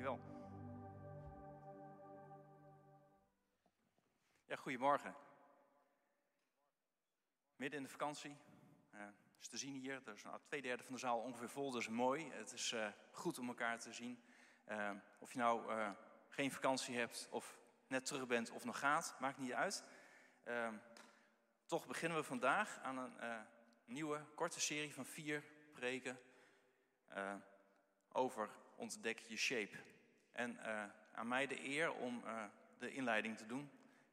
Dankjewel. Ja, goedemorgen. Midden in de vakantie. Uh, is te zien hier. Er is nou, twee derde van de zaal ongeveer vol, dus mooi. Het is uh, goed om elkaar te zien. Uh, of je nou geen vakantie hebt of net terug bent of nog gaat, maakt niet uit. toch beginnen we vandaag aan een nieuwe korte serie van vier preken over ontdek je shape. En uh, aan mij de eer om uh, de inleiding te doen.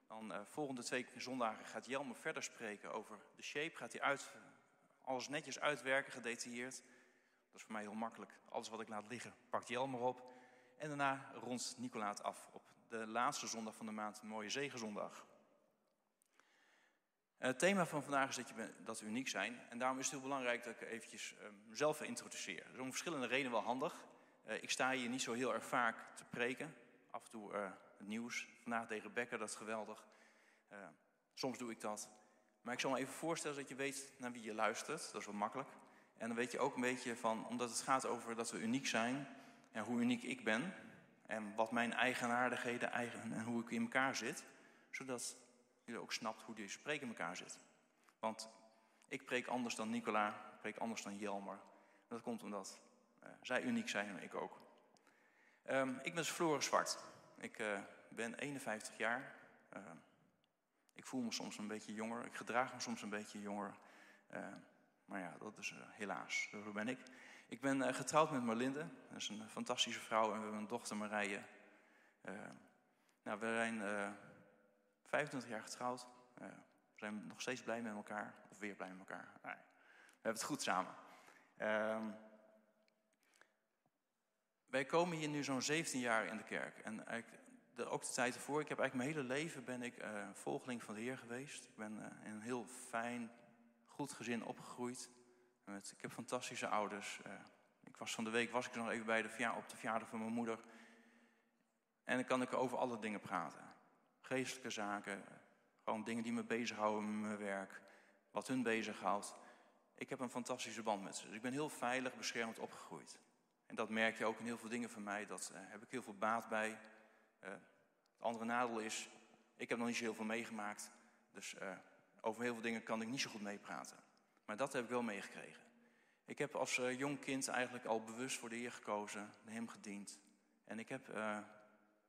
Dan uh, volgende twee zondagen gaat Jelmer verder spreken over de shape. Gaat hij uit, alles netjes uitwerken, gedetailleerd. Dat is voor mij heel makkelijk. Alles wat ik laat liggen, pakt Jelmer op. En daarna rondt Nicola het af op de laatste zondag van de maand, mooie zegenzondag. Het thema van vandaag is dat, je, dat we uniek zijn. En daarom is het heel belangrijk dat ik eventjes mezelf introduceer. Dat is om verschillende redenen wel handig. Uh, ik sta hier niet zo heel erg vaak te preken. Af en toe uh, het nieuws. Vandaag tegen Becker, dat is geweldig. Uh, soms doe ik dat. Maar ik zal me even voorstellen dat je weet naar wie je luistert. Dat is wel makkelijk. En dan weet je ook een beetje van, omdat het gaat over dat we uniek zijn. En hoe uniek ik ben. En wat mijn eigenaardigheden eigen, en hoe ik in elkaar zit. Zodat je ook snapt hoe deze preek in elkaar zit. Want ik preek anders dan Nicola, ik preek anders dan Jelmer. dat komt omdat zij uniek zijn en ik ook. Um, ik ben Floris Zwart. Ik uh, ben 51 jaar. Uh, ik voel me soms een beetje jonger. Ik gedraag me soms een beetje jonger. maar ja, dat is helaas. Zo ben ik. Ik ben getrouwd met Marlinde. Dat is een fantastische vrouw. En we hebben een dochter Marije. nou, we zijn 25 jaar getrouwd. we zijn nog steeds blij met elkaar. Of weer blij met elkaar. Nee, we hebben het goed samen. Ehm, wij komen hier nu zo'n 17 jaar in de kerk. En de, ook de tijd ervoor, ik heb eigenlijk mijn hele leven ben ik uh, volgeling van de Heer geweest. Ik ben uh, in een heel fijn, goed gezin opgegroeid. Ik heb fantastische ouders. Uh, ik was van de week was ik nog even bij de verja op de verjaardag van mijn moeder. En dan kan ik over alle dingen praten. Geestelijke zaken, gewoon dingen die me bezighouden met mijn werk. Wat hun bezighoudt. Ik heb een fantastische band met ze. Dus ik ben heel veilig, beschermd opgegroeid. En dat merk je ook in heel veel dingen van mij. Dat uh, heb ik heel veel baat bij. Uh, het andere nadeel is, ik heb nog niet zo heel veel meegemaakt. Dus uh, over heel veel dingen kan ik niet zo goed meepraten. Maar dat heb ik wel meegekregen. Ik heb als jong kind eigenlijk al bewust voor de Heer gekozen, hem gediend. En ik heb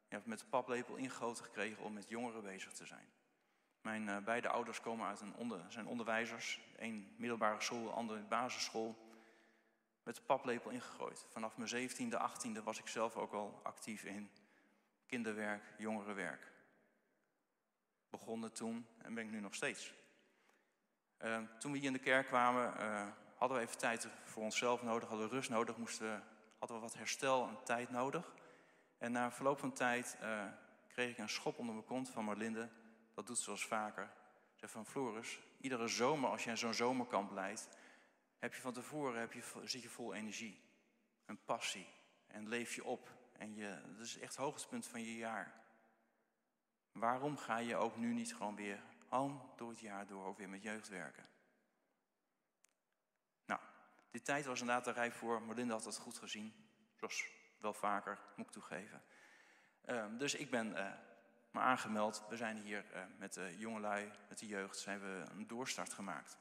ja, met de paplepel ingegoten gekregen om met jongeren bezig te zijn. Mijn beide ouders komen uit een onder, zijn onderwijzers. Eén middelbare school, de andere basisschool met de paplepel ingegooid. Vanaf mijn 17e, 18e was ik zelf ook al actief in kinderwerk, jongerenwerk. Begonnen toen en ben ik nu nog steeds. Uh, toen we hier in de kerk kwamen, uh, hadden we even tijd voor onszelf nodig, hadden we rust nodig, moesten, hadden we wat herstel en tijd nodig. En na verloop van tijd uh, kreeg ik een schop onder mijn kont van Marlinde. Dat doet ze als vaker. Ze van Floris, iedere zomer als je zo'n zomerkamp leidt, heb je van tevoren heb je, zit je vol energie en passie en leef je op. En je, dat is echt het hoogtepunt van je jaar. Waarom ga je ook nu niet gewoon weer al door het jaar door ook weer met jeugd werken? Nou, die tijd was inderdaad er rijp voor. Melinda had dat goed gezien. Zoals wel vaker, moet ik toegeven. Uh, dus ik ben uh, me aangemeld. We zijn hier uh, met de jongelui, met de jeugd, zijn we een doorstart gemaakt.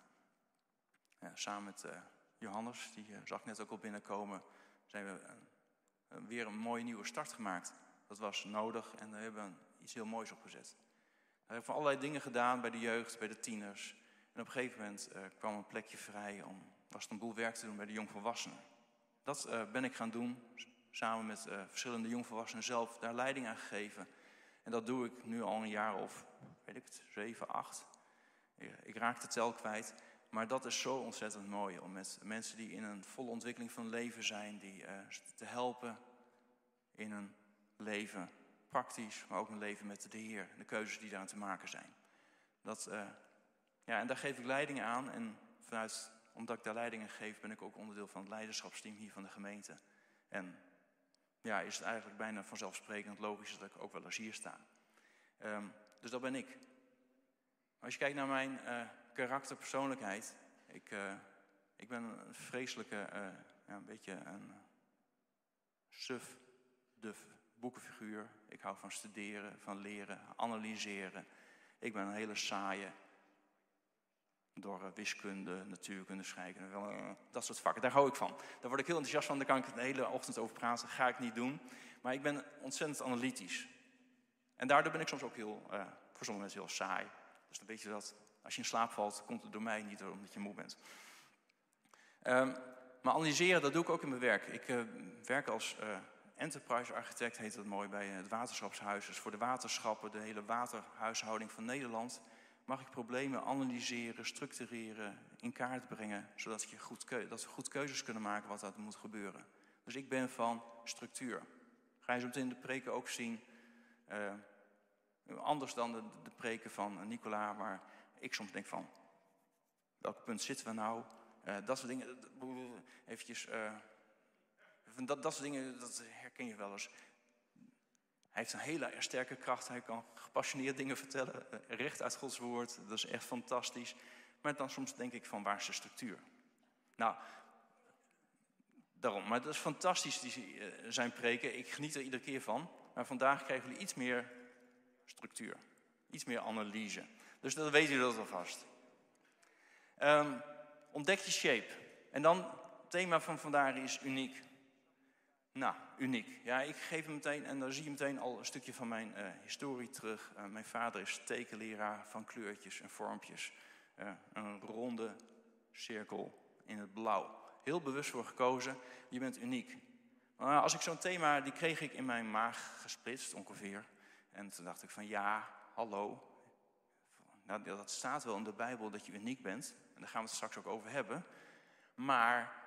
Ja, samen met uh, Johannes, die uh, zag net ook al binnenkomen, zijn we uh, weer een mooie nieuwe start gemaakt. Dat was nodig en we hebben iets heel moois opgezet. We hebben allerlei dingen gedaan bij de jeugd, bij de tieners. En op een gegeven moment kwam een plekje vrij om, was het een boel werk te doen bij de jongvolwassenen. Dat ben ik gaan doen, samen met verschillende jongvolwassenen zelf daar leiding aan gegeven. En dat doe ik nu al een jaar of, weet ik het, zeven, acht. Ik raak de tel kwijt. Maar dat is zo ontzettend mooi om met mensen die in een volle ontwikkeling van leven zijn, die uh, te helpen in een leven praktisch, maar ook een leven met de Heer, de keuzes die daaraan te maken zijn. Dat, uh, ja, en daar geef ik leiding aan en vanuit, omdat ik daar leiding aan geef, ben ik ook onderdeel van het leiderschapsteam hier van de gemeente. En ja, is het eigenlijk bijna vanzelfsprekend logisch dat ik ook wel eens hier sta. Um, dus dat ben ik. Als je kijkt naar mijn uh, karakter, persoonlijkheid. Ik, uh, ik ben een vreselijke, uh, ja, een beetje een suf de boekenfiguur. Ik hou van studeren, van leren, analyseren. Ik ben een hele saaie door eh, wiskunde, natuurkunde, scheikunde, eh, dat soort vakken. Daar hou ik van. Daar word ik heel enthousiast van, daar kan ik de hele ochtend over praten. Dat ga ik niet doen. Maar ik ben ontzettend analytisch. En daardoor ben ik soms ook heel, voor sommige mensen heel saai. Dus dan weet je dat als je in slaap valt, komt het door mij, niet omdat je moe bent. Um, maar analyseren, dat doe ik ook in mijn werk. Ik uh, werk als uh, enterprise architect, heet dat mooi, bij het waterschapshuis. Dus voor de waterschappen, de hele waterhuishouding van Nederland mag ik problemen analyseren, structureren, in kaart brengen, zodat je goed dat we goed keuzes kunnen maken wat er moet gebeuren. Dus ik ben van structuur. Ga je zo meteen de preken ook zien. Anders dan de, de, preken van Nicola, waar ik soms denk van, welk punt zitten we nou? Uh, dat soort dingen, eventjes, uh, dat, dat soort dingen, dat herken je wel eens. Hij heeft een hele sterke kracht. Hij kan gepassioneerd dingen vertellen. Eh, recht uit Gods woord. Dat is echt fantastisch. Maar dan soms denk ik van waar is de structuur? Nou, daarom. Maar dat is fantastisch, die, eh, zijn preken. Ik geniet er iedere keer van. Maar vandaag krijgen jullie iets meer structuur. Iets meer analyse. Dus dat weten jullie dat alvast. Um, ontdek je shape. En dan, het thema van vandaag is uniek. Nou, uniek. Ja, ik geef hem meteen, en dan zie je meteen al een stukje van mijn uh, historie terug. Uh, mijn vader is tekenleraar van kleurtjes en vormpjes. Uh, een ronde cirkel in het blauw. Heel bewust voor gekozen, je bent uniek. Maar als ik zo'n thema, die kreeg ik in mijn maag gesplitst ongeveer. En toen dacht ik van ja, hallo. Nou, dat staat wel in de Bijbel dat je uniek bent. En daar gaan we het straks ook over hebben. Maar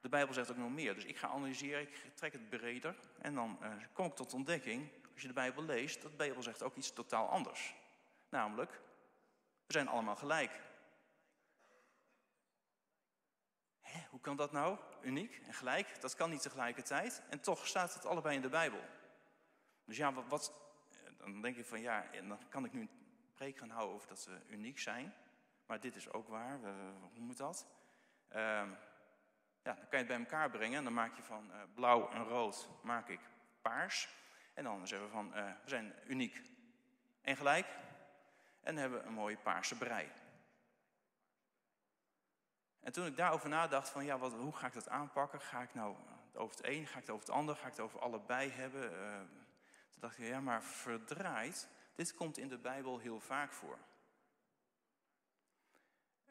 de Bijbel zegt ook nog meer. Dus ik ga analyseren, ik trek het breder. En dan uh, kom ik tot ontdekking, als je de Bijbel leest, dat de Bijbel zegt ook iets totaal anders. Namelijk, we zijn allemaal gelijk. Hoe kan dat nou? Uniek en gelijk? Dat kan niet tegelijkertijd. En toch staat het allebei in de Bijbel. Dus ja, wat, wat eh, dan denk ik van ja, dan kan ik nu preek gaan houden over dat we uniek zijn. Maar dit is ook waar. hoe moet dat? Uh, ja, dan kan je het bij elkaar brengen. En dan maak je van uh, blauw en rood maak ik paars. En dan zeggen we van, uh, we zijn uniek en gelijk. En hebben een mooie paarse brei. En toen ik daarover nadacht van, ja, wat, hoe ga ik dat aanpakken? Ga ik nou over het een, ga ik het over het ander, ga ik het over allebei hebben? Uh, toen dacht ik, ja, maar verdraaid, dit komt in de Bijbel heel vaak voor.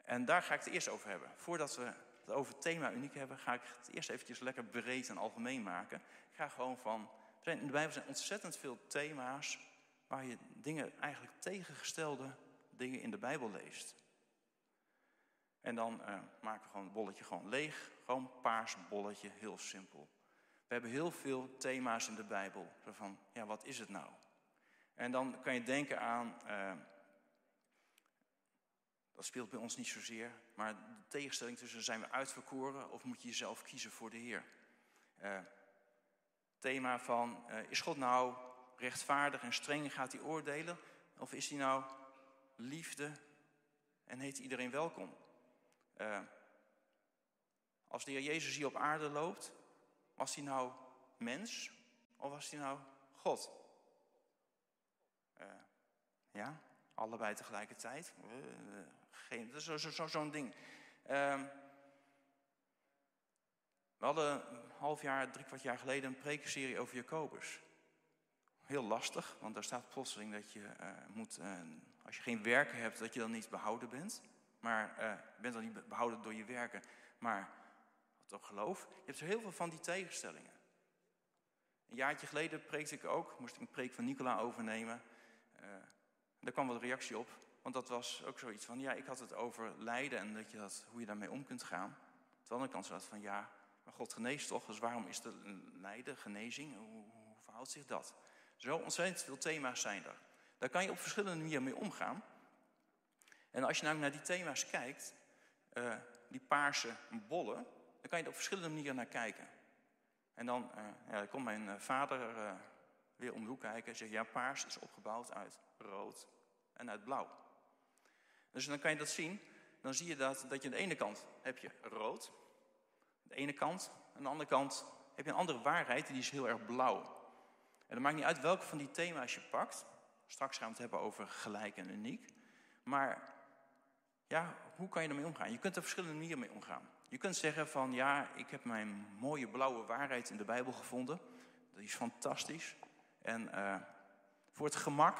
En daar ga ik het eerst over hebben. Voordat we het over thema uniek hebben, ga ik het eerst eventjes lekker breed en algemeen maken. Ik ga gewoon van, in de Bijbel zijn ontzettend veel thema's waar je dingen, eigenlijk tegengestelde dingen in de Bijbel leest. En dan uh, maken we gewoon het bolletje gewoon leeg, gewoon paars bolletje, heel simpel. We hebben heel veel thema's in de Bijbel, van, ja, wat is het nou? En dan kan je denken aan... Uh, dat speelt bij ons niet zozeer. Maar de tegenstelling tussen zijn we uitverkoren of moet je jezelf kiezen voor de Heer? Uh, thema van, uh, is God nou rechtvaardig en streng gaat hij oordelen? Of is hij nou liefde en heet iedereen welkom? Als de Heer Jezus hier op aarde loopt, was hij nou mens of was hij nou God? Ja, allebei tegelijkertijd. Dat is zo'n zo, zo, ding. Um, we hadden een half jaar, drie kwart jaar geleden een prekenserie over Jacobus. Heel lastig, want daar staat plotseling dat je uh, moet, uh, als je geen werken hebt, dat je dan niet behouden bent. Maar uh, je bent dan niet behouden door je werken, maar toch geloof. Je hebt zo heel veel van die tegenstellingen. Een jaartje geleden preekte ik ook, moest ik een preek van Nicola overnemen. Daar kwam wat reactie op. Want dat was ook zoiets van, ja, ik had het over lijden en dat je dat, hoe je daarmee om kunt gaan. Terwijl de kant was van, ja, maar God geneest toch, dus waarom is er lijden, genezing, hoe, hoe verhoudt zich dat? Zo ontzettend veel thema's zijn er. Daar kan je op verschillende manieren mee omgaan. En als je nou naar die thema's kijkt, uh, die paarse bollen, dan kan je er op verschillende manieren naar kijken. En dan, uh, ja, komt mijn eh, vader om de hoek kijken en zegt, ja, paars is opgebouwd uit rood en uit blauw. Dus dan kan je dat zien. Dan zie je dat, dat je aan de ene kant heb je rood. Aan de ene kant. Aan de andere kant heb je een andere waarheid, die is heel erg blauw. En het maakt niet uit welke van die thema's je pakt. Straks gaan we het hebben over gelijk en uniek. Maar ja, hoe kan je ermee omgaan? Je kunt er verschillende manieren mee omgaan. Je kunt zeggen van ja, ik heb mijn mooie blauwe waarheid in de Bijbel gevonden. Dat is fantastisch. En uh, voor het gemak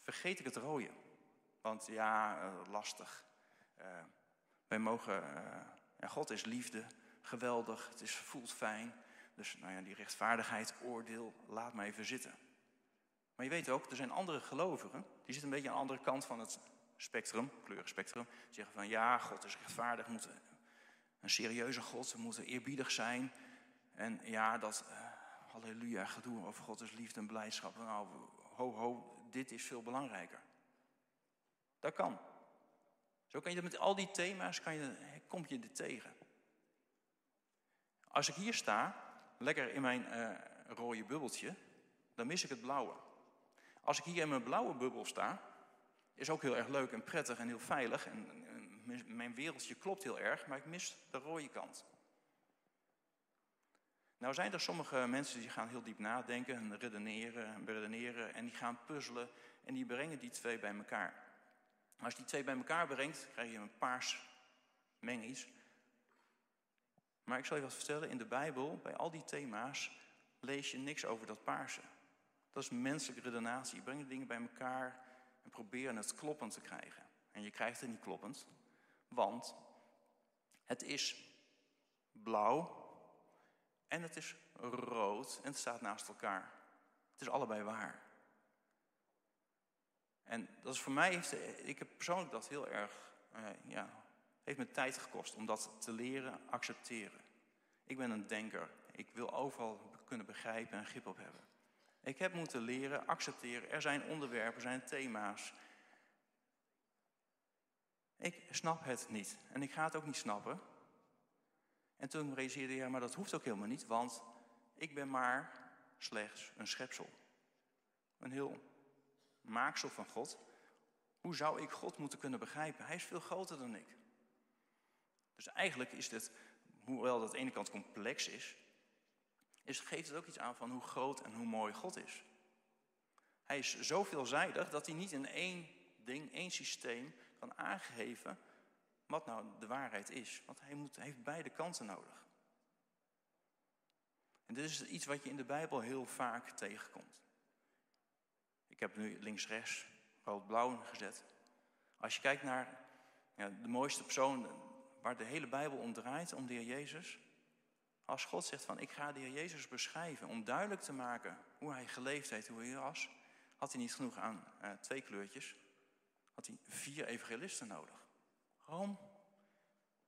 vergeet ik het rode. Want ja, uh, lastig. Uh, wij mogen, God is liefde, geweldig, het is, voelt fijn. Dus nou ja, die rechtvaardigheid, oordeel, laat mij even zitten. Maar je weet ook, er zijn andere gelovigen, die zitten een beetje aan de andere kant van het spectrum, kleurenspectrum. Die zeggen van ja, God is rechtvaardig, we moeten een serieuze God, we moeten eerbiedig zijn. En ja, dat halleluja gedoe over God is liefde en blijdschap. Nou, ho ho, dit is veel belangrijker. Dat kan. Zo kan je met al die thema's, kan je, kom je er tegen. Als ik hier sta, lekker in mijn uh, rode bubbeltje, dan mis ik het blauwe. Als ik hier in mijn blauwe bubbel sta, is ook heel erg leuk en prettig en heel veilig. En mijn wereldje klopt heel erg, maar ik mis de rode kant. Nou zijn er sommige mensen die gaan heel diep nadenken en redeneren en redeneren en die gaan puzzelen en die brengen die twee bij elkaar. Als je die twee bij elkaar brengt, krijg je een paars mengies. Maar ik zal je wat vertellen, in de Bijbel, bij al die thema's, lees je niks over dat paarse. Dat is menselijke redenatie. Je brengt dingen bij elkaar en probeer het kloppend te krijgen. En je krijgt het niet kloppend, want het is blauw en het is rood en het staat naast elkaar. Het is allebei waar. En dat is voor mij, ik heb persoonlijk dat heel erg, uh, ja, heeft me tijd gekost om dat te leren accepteren. Ik ben een denker. Ik wil overal kunnen begrijpen en grip op hebben. Ik heb moeten leren accepteren. Er zijn onderwerpen, er zijn thema's. Ik snap het niet. En ik ga het ook niet snappen. En toen realiseerde ik, ja, maar dat hoeft ook helemaal niet, want ik ben maar slechts een schepsel. Een heel maaksel van God. Hoe zou ik God moeten kunnen begrijpen? Hij is veel groter dan ik. Dus eigenlijk is dit, hoewel dat aan de ene kant complex is, is, geeft het ook iets aan van hoe groot en hoe mooi God is. Hij is zo veelzijdig dat hij niet in één ding, één systeem kan aangeven wat nou de waarheid is. Want hij, moet, heeft beide kanten nodig. En dit is iets wat je in de Bijbel heel vaak tegenkomt. Ik heb nu links-rechts, rood-blauw gezet. Als je kijkt naar ja, de mooiste persoon waar de hele Bijbel om draait, om de Heer Jezus. Als God zegt van ik ga de Heer Jezus beschrijven om duidelijk te maken hoe hij geleefd heeft, hoe hij was, had hij niet genoeg aan uh, twee kleurtjes. Had hij vier evangelisten nodig. Waarom?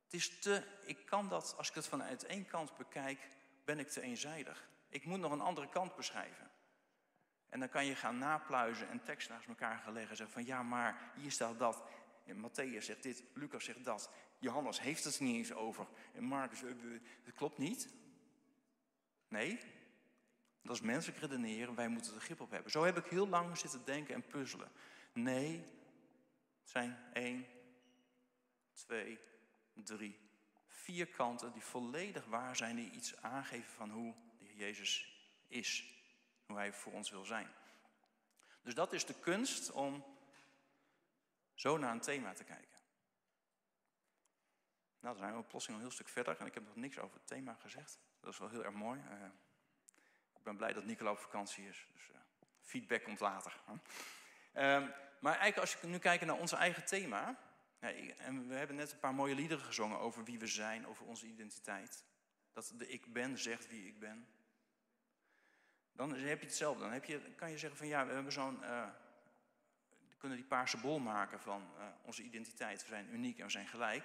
Het is te, ik kan dat, als ik het vanuit één kant bekijk, ben ik te eenzijdig. Ik moet nog een andere kant beschrijven. En dan kan je gaan napluizen en tekst naast elkaar gaan leggen. En zeggen van ja, maar hier staat dat. En Matthäus zegt dit, Lucas zegt dat. Johannes heeft het niet eens over. En Marcus, het eh, klopt niet. Nee, dat is menselijk redeneren. Wij moeten er grip op hebben. Zo heb ik heel lang zitten denken en puzzelen. Nee, het zijn één, twee, drie, vier kanten die volledig waar zijn. Die iets aangeven van hoe de Jezus is. Hoe Hij voor ons wil zijn. Dus dat is de kunst om zo naar een thema te kijken. Nou, dan zijn we plotseling een heel stuk verder en ik heb nog niks over het thema gezegd. Dat is wel heel erg mooi. Uh, ik ben blij dat Nicola op vakantie is, dus uh, feedback komt later. Uh, maar eigenlijk als je nu kijkt naar ons eigen thema, en we hebben net een paar mooie liederen gezongen over wie we zijn, over onze identiteit. Dat de ik ben zegt wie ik ben. Dan heb je hetzelfde. Dan heb je, kan je zeggen van ja, we hebben zo'n uh, kunnen die paarse bol maken van uh, onze identiteit. We zijn uniek en we zijn gelijk.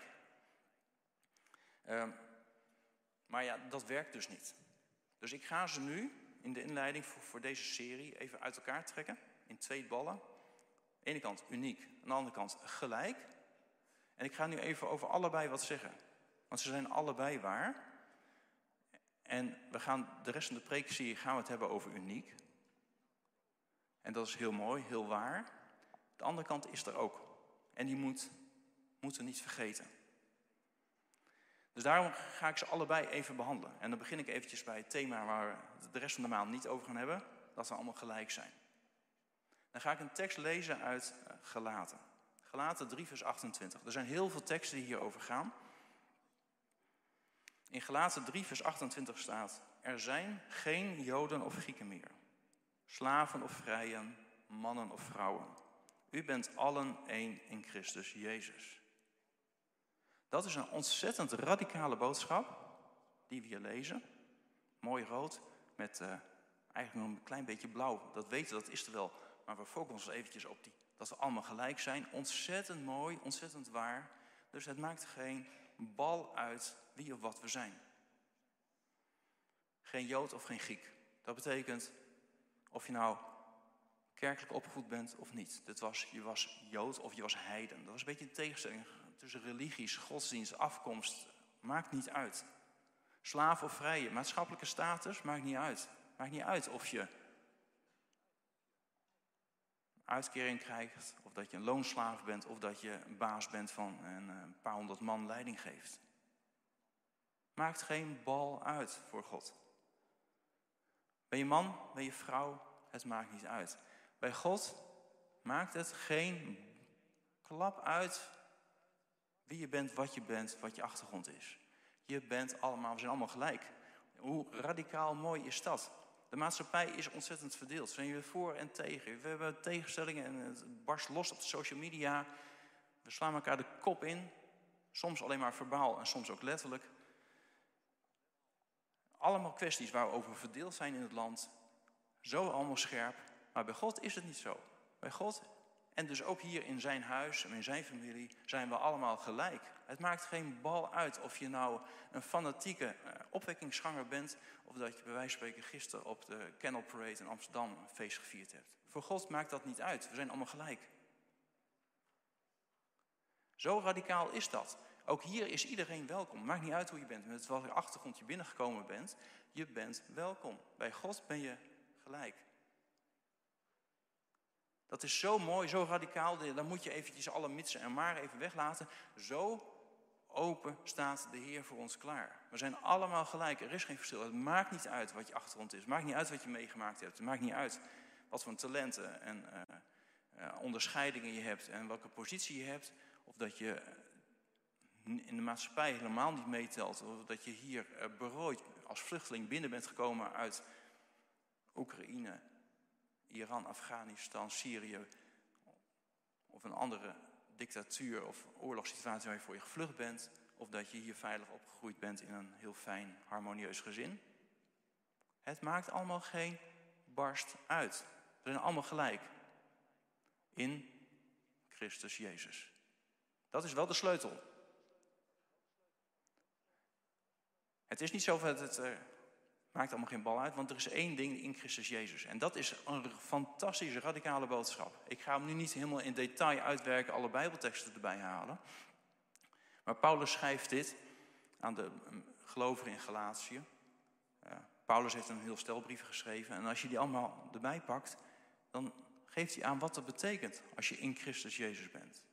Uh, maar ja, dat werkt dus niet. Dus ik ga ze nu in de inleiding voor, voor deze serie even uit elkaar trekken. In twee ballen. Aan de ene kant uniek, aan de andere kant gelijk. En ik ga nu even over allebei wat zeggen. Want ze zijn allebei waar. En we gaan de rest van de preekserie gaan we het hebben over uniek. En dat is heel mooi, heel waar. De andere kant is er ook. En die moet, moeten niet vergeten. Dus daarom ga ik ze allebei even behandelen. En dan begin ik eventjes bij het thema waar we de rest van de maand niet over gaan hebben. Dat we allemaal gelijk zijn. Dan ga ik een tekst lezen uit uh, Galaten 3 vers 28. Er zijn heel veel teksten die hierover gaan. In Galaten 3 vers 28 staat... Er zijn geen Joden of Grieken meer. Slaven of vrijen, mannen of vrouwen. U bent allen één in Christus Jezus. Dat is een ontzettend radicale boodschap die we hier lezen. Mooi rood met uh, eigenlijk nog een klein beetje blauw. Dat weten, dat is er wel. Maar we focussen ons eventjes op die, dat we allemaal gelijk zijn. Ontzettend mooi, ontzettend waar. Dus het maakt geen bal uit wie of wat we zijn. Geen Jood of geen Griek. Dat betekent of je nou kerkelijk opgevoed bent of niet. Dat was, je was Jood of je was heiden. Dat was een beetje een tegenstelling tussen religies, godsdienst, afkomst. Maakt niet uit. Slaaf of vrije, maatschappelijke status, maakt niet uit. Maakt niet uit of je uitkering krijgt, of dat je een loonslaaf bent, of dat je baas bent van een eh, paar honderd man leiding geeft. Maakt geen bal uit voor God. Ben je man, ben je vrouw, het maakt niet uit. Bij God maakt het geen klap uit wie je bent, wat je bent, wat je achtergrond is. Je bent allemaal, we zijn allemaal gelijk. Hoe radicaal mooi is dat? De maatschappij is ontzettend verdeeld. Zijn we voor en tegen? We hebben tegenstellingen en het barst los op de social media. We slaan elkaar de kop in. Soms alleen maar verbaal en soms ook letterlijk. Allemaal kwesties waar we over verdeeld zijn in het land. Zo allemaal scherp. Maar bij God is het niet zo. Bij God en dus ook hier in zijn huis en in zijn familie zijn we allemaal gelijk. Het maakt geen bal uit of je nou een fanatieke uh, opwekkingsganger bent... of dat je bij wijze van spreken gisteren op de Kennel Parade in Amsterdam een feest gevierd hebt. Voor God maakt dat niet uit. We zijn allemaal gelijk. Zo radicaal is dat. Ook hier is iedereen welkom. Maakt niet uit hoe je bent, met welke achtergrond je binnengekomen bent. Je bent welkom. Bij God ben je gelijk. Dat is zo mooi, zo radicaal. Dan moet je eventjes alle mitsen en maar even weglaten. Zo open staat de Heer voor ons klaar. We zijn allemaal gelijk. Er is geen verschil. Het maakt niet uit wat je achtergrond is. Het maakt niet uit wat je meegemaakt hebt. Het maakt niet uit wat voor talenten en uh, uh, onderscheidingen je hebt en welke positie je hebt. Of dat je in de maatschappij helemaal niet meetelt. Of dat je hier uh, berooid als vluchteling binnen bent gekomen uit Oekraïne Iran, Afghanistan, Syrië of een andere dictatuur of oorlogssituatie waar je voor je gevlucht bent, of dat je hier veilig opgegroeid bent in een heel fijn, harmonieus gezin. Het maakt allemaal geen barst uit. We zijn allemaal gelijk in Christus Jezus. Dat is wel de sleutel. Het is niet zo dat het eh, Maakt allemaal geen bal uit, want er is één ding in Christus Jezus. En dat is een fantastische, radicale boodschap. Ik ga hem nu niet helemaal in detail uitwerken, alle Bijbelteksten erbij halen. Maar Paulus schrijft dit aan de mm, gelovigen in Galatië. Paulus heeft een heel stel brieven geschreven. En als je die allemaal erbij pakt, dan geeft hij aan wat dat betekent als je in Christus Jezus bent.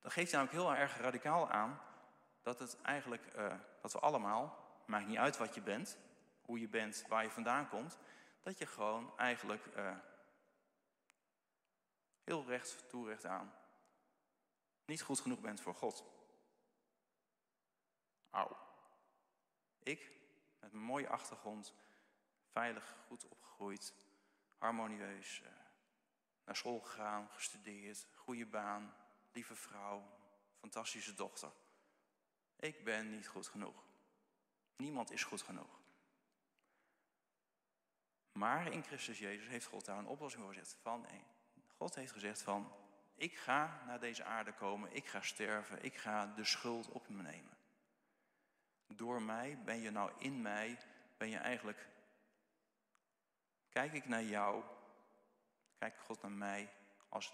Dan geeft hij namelijk heel erg radicaal aan dat het eigenlijk, uh, dat we allemaal, maakt niet uit wat je bent, hoe je bent, waar je vandaan komt, dat je gewoon eigenlijk uh, heel recht toe recht aan niet goed genoeg bent voor God. Auw. Ik, met een mooie achtergrond, veilig, goed opgegroeid, harmonieus, uh, naar school gegaan, gestudeerd, goede baan, lieve vrouw, fantastische dochter. Ik ben niet goed genoeg. Niemand is goed genoeg. Maar in Christus Jezus heeft God daar een oplossing voor gezegd. Van, God heeft gezegd van, ik ga naar deze aarde komen, ik ga sterven, ik ga de schuld op me nemen. Door mij ben je nou in mij, ben je eigenlijk, kijk ik naar jou, kijk God naar mij, als,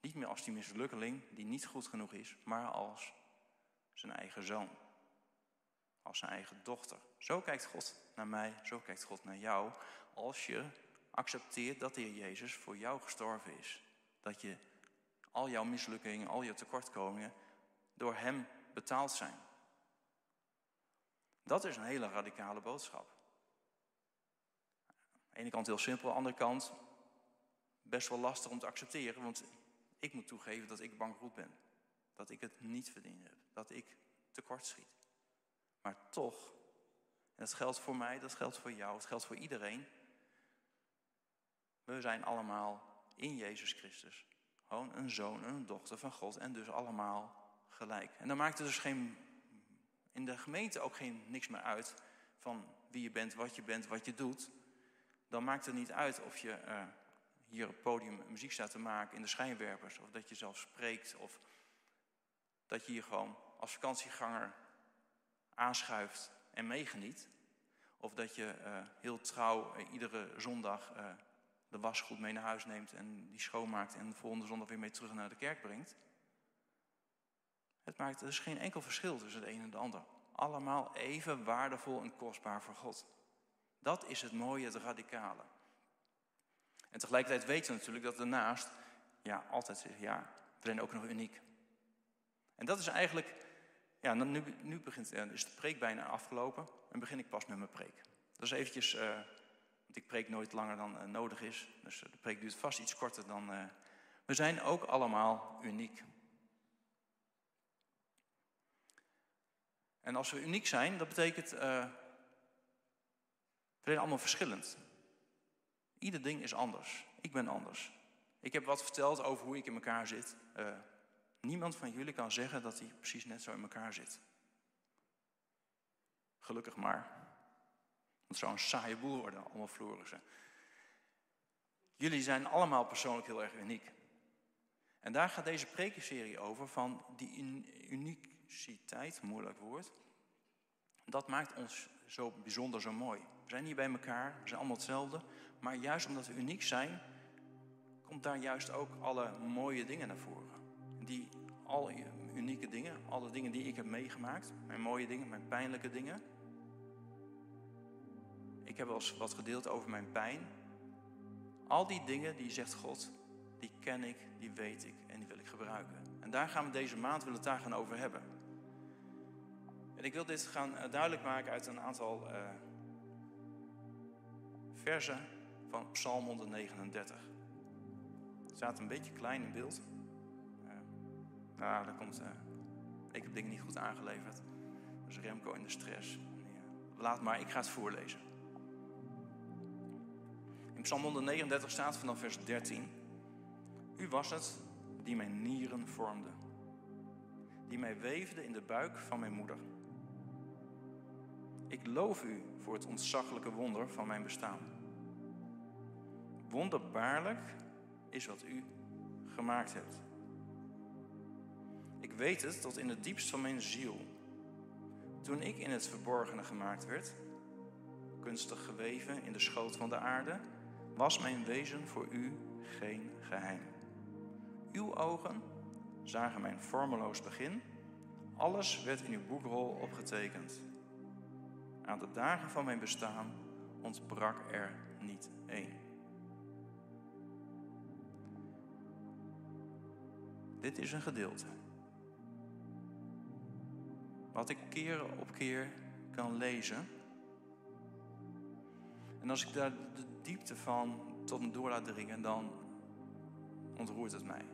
niet meer als die mislukkeling die niet goed genoeg is, maar als zijn eigen zoon. Als zijn eigen dochter. Zo kijkt God naar mij, zo kijkt God naar jou als je accepteert dat de Heer Jezus voor jou gestorven is. Dat je al jouw mislukkingen, al je tekortkomingen door Hem betaald zijn. Dat is een hele radicale boodschap. Aan de ene kant heel simpel, aan de andere kant best wel lastig om te accepteren, want ik moet toegeven dat ik bankroet ben. Dat ik het niet verdiend heb, dat ik tekort schiet. Maar toch, en dat geldt voor mij, dat geldt voor jou, dat geldt voor iedereen. We zijn allemaal in Jezus Christus. Gewoon een zoon en een dochter van God en dus allemaal gelijk. En dan maakt het dus geen, in de gemeente ook geen, niks meer uit van wie je bent, wat je bent, wat je doet. Dan maakt het niet uit of je uh, hier op het podium muziek staat te maken in de schijnwerpers. Of dat je zelf spreekt. Of dat je hier gewoon als vakantieganger aanschuift en meegeniet. Of dat je uh, heel trouw uh, iedere zondag uh, de wasgoed mee naar huis neemt en die schoonmaakt en de volgende zondag weer mee terug naar de kerk brengt. Het maakt is geen enkel verschil tussen de een en de ander. Allemaal even waardevol en kostbaar voor God. Dat is het mooie, het radicale. En tegelijkertijd weten we natuurlijk dat daarnaast, ja, altijd ja, we zijn ook nog uniek. En dat is eigenlijk, ja, nu, nu begint, is de preek bijna afgelopen en begin ik pas met mijn preek. Dat is eventjes, uh, want ik preek nooit langer dan uh, nodig is, dus de preek duurt vast iets korter dan. We zijn ook allemaal uniek. En als we uniek zijn, dat betekent, we zijn allemaal verschillend. Ieder ding is anders. Ik ben anders. Ik heb wat verteld over hoe ik in elkaar zit. Niemand van jullie kan zeggen dat hij precies net zo in elkaar zit. Gelukkig maar. Het zou een saaie boel worden, allemaal florissen. Jullie zijn allemaal persoonlijk heel erg uniek. En daar gaat deze prekenserie over van die uniciteit, moeilijk woord. Dat maakt ons zo bijzonder, zo mooi. We zijn hier bij elkaar, we zijn allemaal hetzelfde. Maar juist omdat we uniek zijn, komt daar juist ook alle mooie dingen naar voren. Die al unieke dingen, alle dingen die ik heb meegemaakt, mijn mooie dingen, mijn pijnlijke dingen. Ik heb wel eens wat gedeeld over mijn pijn. Al die dingen die zegt God, die ken ik, die weet ik en die wil ik gebruiken. En daar gaan we deze maand willen het daar gaan over hebben. En ik wil dit gaan eh, duidelijk maken uit een aantal uh, versen van Psalm 139. Het staat een beetje klein in beeld. Nou, daar komt, uh, ik heb dingen niet goed aangeleverd. Dus Remco in de stress. laat maar, ik ga het voorlezen. In Psalm 139 staat vanaf vers 13. U was het die mijn nieren vormde. Die mij weefde in de buik van mijn moeder. Ik loof u voor het ontzaglijke wonder van mijn bestaan. Wonderbaarlijk is wat u gemaakt hebt. Ik weet het tot in het diepst van mijn ziel. Toen ik in het verborgene gemaakt werd, kunstig geweven in de schoot van de aarde, was mijn wezen voor u geen geheim. Uw ogen zagen mijn vormeloos begin. Alles werd in uw boekrol opgetekend. Aan de dagen van mijn bestaan ontbrak er niet één. Dit is een gedeelte. Wat ik keer op keer kan lezen. En als ik daar de diepte van tot me door laat dringen, dan ontroert het mij.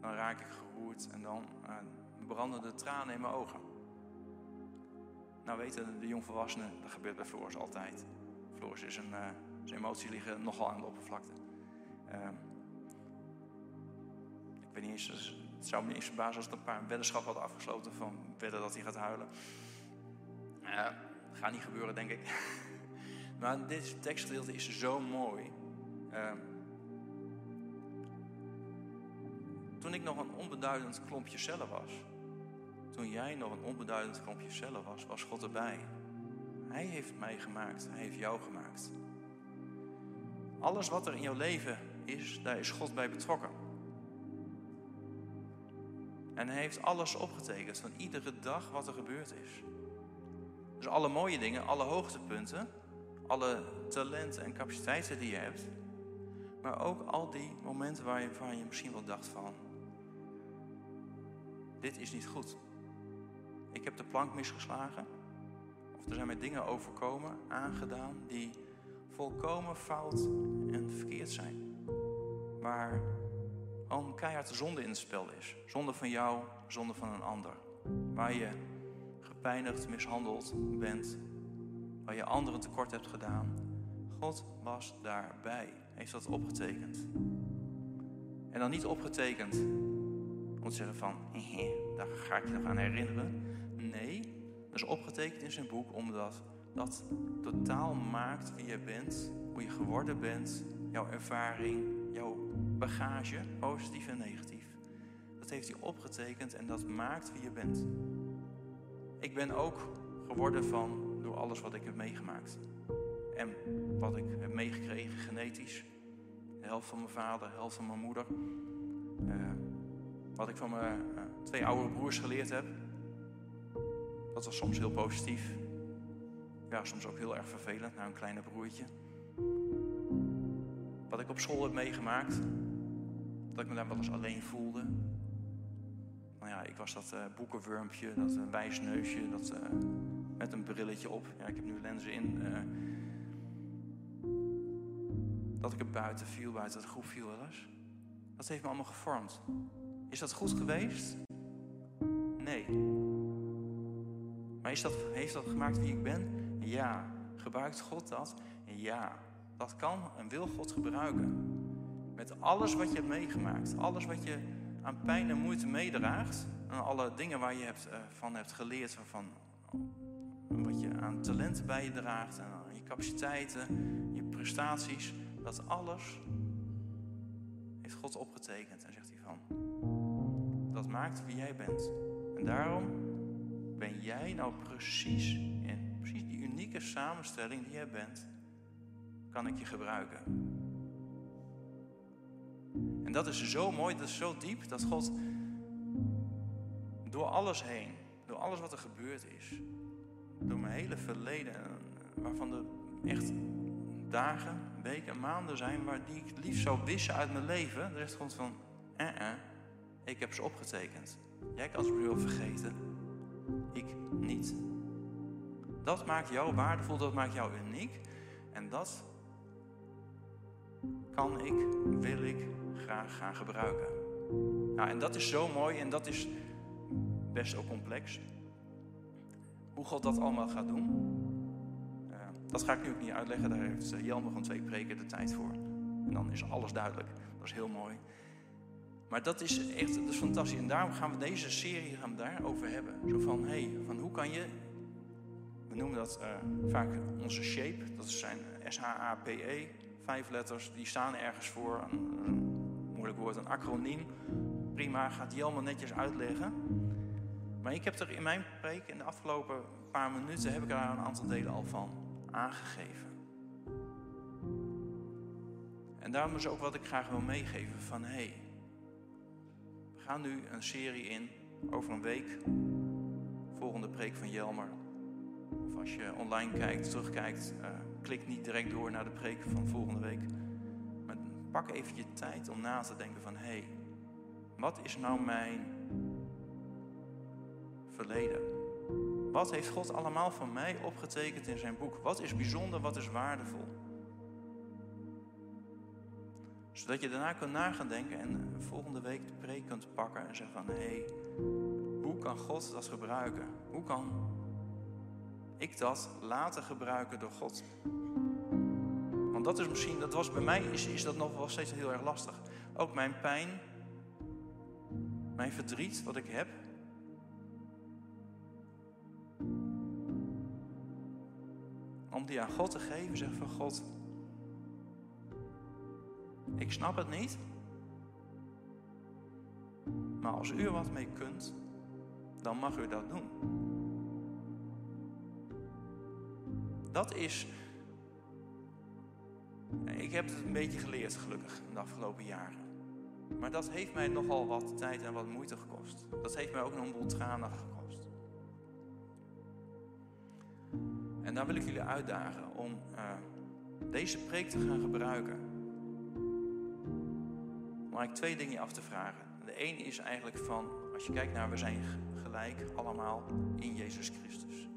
Dan raak ik geroerd en dan uh, branden de tranen in mijn ogen. Nou weten de jongvolwassenen, dat gebeurt bij Floris altijd. Floris is een, uh, zijn emoties liggen nogal aan de oppervlakte. Uh, weet niet eens, het zou me eens verbazen als het een paar weddenschappen hadden afgesloten van wedden dat hij gaat huilen. Dat gaat niet gebeuren, denk ik. maar dit tekstgedeelte is zo mooi. Uh, toen ik nog een onbeduidend klompje cellen was, toen jij nog een onbeduidend klompje cellen was, was God erbij. Hij heeft mij gemaakt, hij heeft jou gemaakt. Alles wat er in jouw leven is, daar is God bij betrokken. En hij heeft alles opgetekend van iedere dag wat er gebeurd is. Dus alle mooie dingen, alle hoogtepunten, alle talenten en capaciteiten die je hebt. Maar ook al die momenten waar je, misschien wel dacht van, dit is niet goed. Ik heb de plank misgeslagen. Of er zijn mij dingen overkomen, aangedaan, die volkomen fout en verkeerd zijn. Waar een keihard zonde in het spel is. Zonde van jou, zonde van een ander. Waar je gepijnigd, mishandeld bent. Waar je anderen tekort hebt gedaan. God was daarbij. Heeft dat opgetekend. En dan niet opgetekend om zeggen van, daar ga ik je nog aan herinneren. Nee, dat is opgetekend in zijn boek omdat dat totaal maakt wie je bent, hoe je geworden bent, jouw ervaring, bagage, positief en negatief. Dat heeft hij opgetekend en dat maakt wie je bent. Ik ben ook geworden van door alles wat ik heb meegemaakt. En wat ik heb meegekregen genetisch. De helft van mijn vader, de helft van mijn moeder. Uh, wat ik van mijn uh, twee oude broers geleerd heb. Dat was soms heel positief. Ja, soms ook heel erg vervelend naar een kleine broertje. Wat ik op school heb meegemaakt. Dat ik me daar wel eens alleen voelde. Nou ja, ik was dat uh, boekenwurmpje, dat uh, wijsneusje, dat uh, met een brilletje op. Ja, ik heb nu lenzen in. dat ik er buiten viel, buiten de groep viel wel. Dat heeft me allemaal gevormd. Is dat goed geweest? Nee. Maar is dat, heeft dat gemaakt wie ik ben? Ja. Gebruikt God dat? Ja. Dat kan en wil God gebruiken. Met alles wat je hebt meegemaakt, alles wat je aan pijn en moeite meedraagt, en alle dingen waar je hebt, uh, van hebt geleerd, van wat je aan talenten bij je draagt, en aan je capaciteiten, je prestaties, dat alles heeft God opgetekend. En zegt hij van, dat maakt wie jij bent. En daarom ben jij nou precies in precies die unieke samenstelling die jij bent, kan ik je gebruiken. Dat is zo mooi, dat is zo diep, dat God door alles heen, door alles wat er gebeurd is, door mijn hele verleden, waarvan er echt dagen, weken, maanden zijn waar die ik liefst zou wissen uit mijn leven, er zegt God van, eh, eh, ik heb ze opgetekend. Jij kan ze wel vergeten, ik niet. Dat maakt jou waardevol, dat maakt jou uniek. En dat kan ik, wil ik graag gaan gebruiken. Nou, en dat is zo mooi en dat is best ook complex. Hoe God dat allemaal gaat doen, uh, dat ga ik nu ook niet uitleggen. Daar heeft uh, Jelmer van twee preken de tijd voor. En dan is alles duidelijk. Dat is heel mooi. Maar dat is echt dat is fantastisch. En daarom gaan we deze serie gaan we daarover hebben. Zo van, hé, hey, van hoe kan je... We noemen dat uh, vaak onze shape. Dat zijn S-H-A-P-E vijf letters, die staan ergens voor. Een, een moeilijk woord, een acroniem. Prima, gaat allemaal netjes uitleggen. Maar ik heb er in mijn preek in de afgelopen paar minuten heb ik er een aantal delen al van aangegeven. En daarom is ook wat ik graag wil meegeven van hé, hey, we gaan nu een serie in over een week. Volgende preek van Jelmer. Of als je online kijkt, terugkijkt, uh, klik niet direct door naar de preek van volgende week. Pak even je tijd om na te denken van... hé, hey, wat is nou mijn verleden? Wat heeft God allemaal van mij opgetekend in zijn boek? Wat is bijzonder, wat is waardevol? Zodat je daarna kunt nagaan denken en volgende week de preek kunt pakken en zeggen van... hé, hey, hoe kan God dat gebruiken? Hoe kan ik dat laten gebruiken door God. Dat is misschien, dat was bij mij, is, is dat nog wel steeds heel erg lastig. Ook mijn pijn, mijn verdriet, wat ik heb. Om die aan God te geven, zeg van God, ik snap het niet. Maar als u er wat mee kunt, dan mag u dat doen. Dat is. Ik heb het een beetje geleerd, gelukkig, de afgelopen jaren. Maar dat heeft mij nogal wat tijd en wat moeite gekost. Dat heeft mij ook nog een boel tranen gekost. En daar wil ik jullie uitdagen om uh, deze preek te gaan gebruiken. Om ik twee dingen af te vragen. De een is eigenlijk van, als je kijkt naar we zijn gelijk allemaal in Jezus Christus.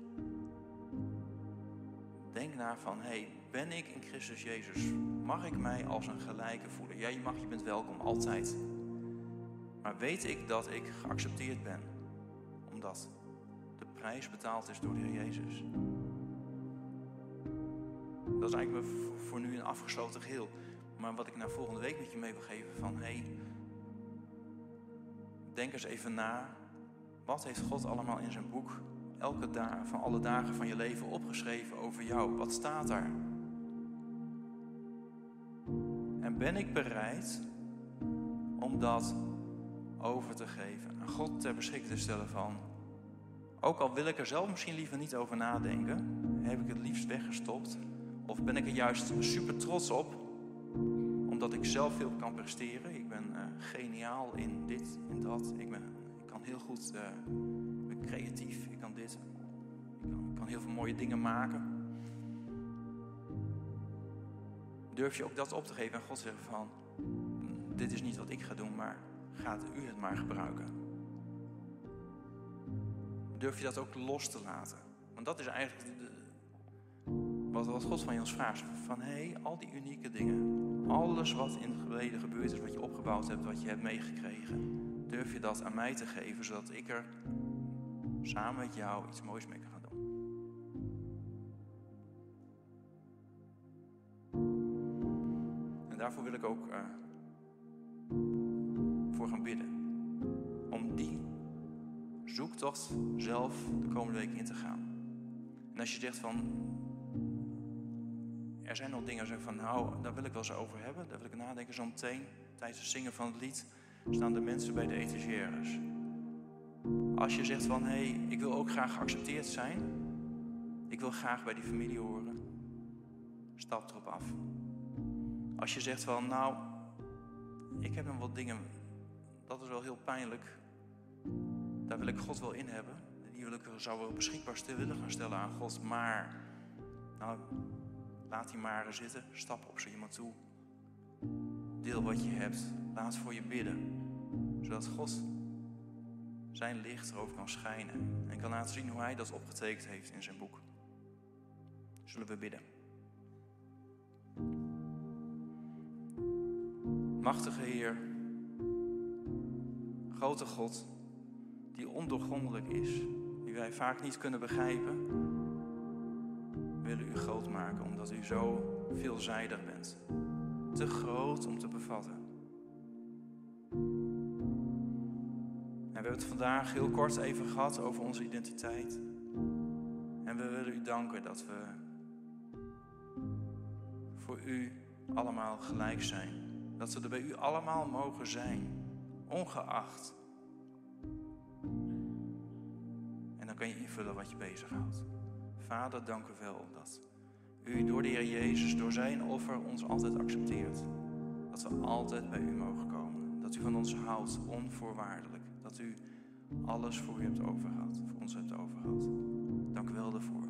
Denk na van, hé, hey, ben ik in Christus Jezus? Mag ik mij als een gelijke voelen? Ja, je mag, je bent welkom, altijd. Maar weet ik dat ik geaccepteerd ben? Omdat de prijs betaald is door de Heer Jezus. Dat is eigenlijk voor nu een afgesloten geheel. Maar wat ik naar volgende week met je mee wil geven van, hey, denk eens even na. Wat heeft God allemaal in zijn boek, elke dag van alle dagen van je leven opgeschreven over jou? Wat staat daar? Ben ik bereid om dat over te geven, aan God ter beschikking te stellen van, ook al wil ik er zelf misschien liever niet over nadenken, heb ik het liefst weggestopt, of ben ik er juist super trots op, omdat ik zelf veel kan presteren. Ik ben uh, geniaal in dit, in dat. Ik, ben, ik kan heel goed, uh, ben creatief, ik kan dit. Ik kan, ik kan heel veel mooie dingen maken. Durf je ook dat op te geven en God zeggen van, dit is niet wat ik ga doen, maar gaat u het maar gebruiken. Durf je dat ook los te laten? Want dat is eigenlijk wat God van je ons vraagt. Van hé, hey, al die unieke dingen, alles wat in het verleden gebeurd is, wat je opgebouwd hebt, wat je hebt meegekregen, durf je dat aan mij te geven, zodat ik er samen met jou iets moois mee kan daarvoor wil ik ook uh, voor gaan bidden. Om die zoektocht zelf de komende week in te gaan. En als je zegt van, er zijn nog dingen zeg van, nou, daar wil ik wel eens over hebben. Daar wil ik nadenken zo meteen. Tijdens het zingen van het lied staan de mensen bij de etagères. Als je zegt van, hé, hey, ik wil ook graag geaccepteerd zijn. Ik wil graag bij die familie horen. Stap erop af. Als je zegt van, nou, ik heb nog wat dingen, dat is wel heel pijnlijk. Daar wil ik God wel in hebben. Die wil ik, zou wel beschikbaar willen gaan stellen aan God. Maar, nou, Laat die maar zitten. Stap op zo iemand toe. Deel wat je hebt. Laat voor je bidden. Zodat God zijn licht erover kan schijnen. En kan laten zien hoe hij dat opgetekend heeft in zijn boek. Zullen we bidden. Machtige Heer, grote God, die ondoorgrondelijk is, die wij vaak niet kunnen begrijpen, willen u groot maken, omdat u zo veelzijdig bent. Te groot om te bevatten. En we hebben het vandaag heel kort even gehad over onze identiteit. En we willen u danken dat we voor u allemaal gelijk zijn. Dat we er bij u allemaal mogen zijn, ongeacht. En dan kan je invullen wat je bezighoudt. Vader, dank u wel dat u door de Heer Jezus, door zijn offer, ons altijd accepteert. Dat we altijd bij u mogen komen. Dat u van ons houdt, onvoorwaardelijk. Dat u alles voor u hebt overgehad, voor ons hebt overgehad. Dank u wel daarvoor.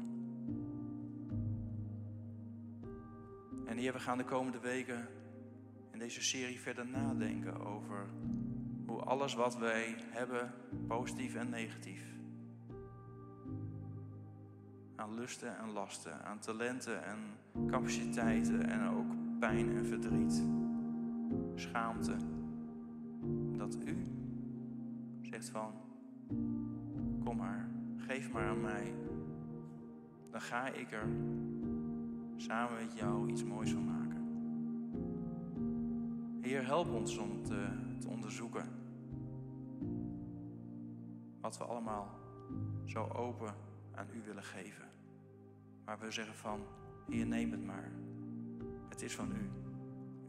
En Heer, we gaan de komende weken in deze serie verder nadenken over hoe alles wat wij hebben, positief en negatief, aan lusten en lasten, aan talenten en capaciteiten en ook pijn en verdriet, schaamte. Dat u zegt van, kom maar, geef maar aan mij. Dan ga ik er samen met jou iets moois van maken. Heer, help ons om te, onderzoeken wat we allemaal zo open aan u willen geven. Maar we zeggen van, hier neem het maar. Het is van u.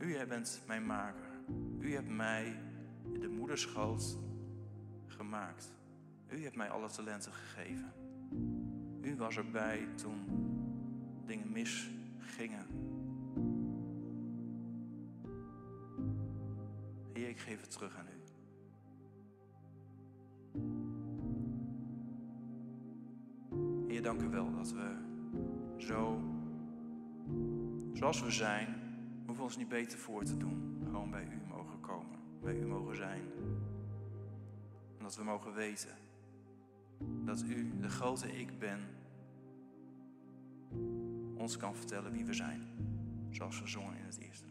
U bent mijn maker. U hebt mij in de moederschoot gemaakt. U hebt mij alle talenten gegeven. U was erbij toen dingen misgingen. Geef het terug aan u. Heer, dank u wel dat we zo, zoals we zijn, hoeven we ons niet beter voor te doen. Gewoon bij u mogen komen, bij u mogen zijn. En dat we mogen weten dat u de grote ik ben, ons kan vertellen wie we zijn. Zoals we zongen in het eerste.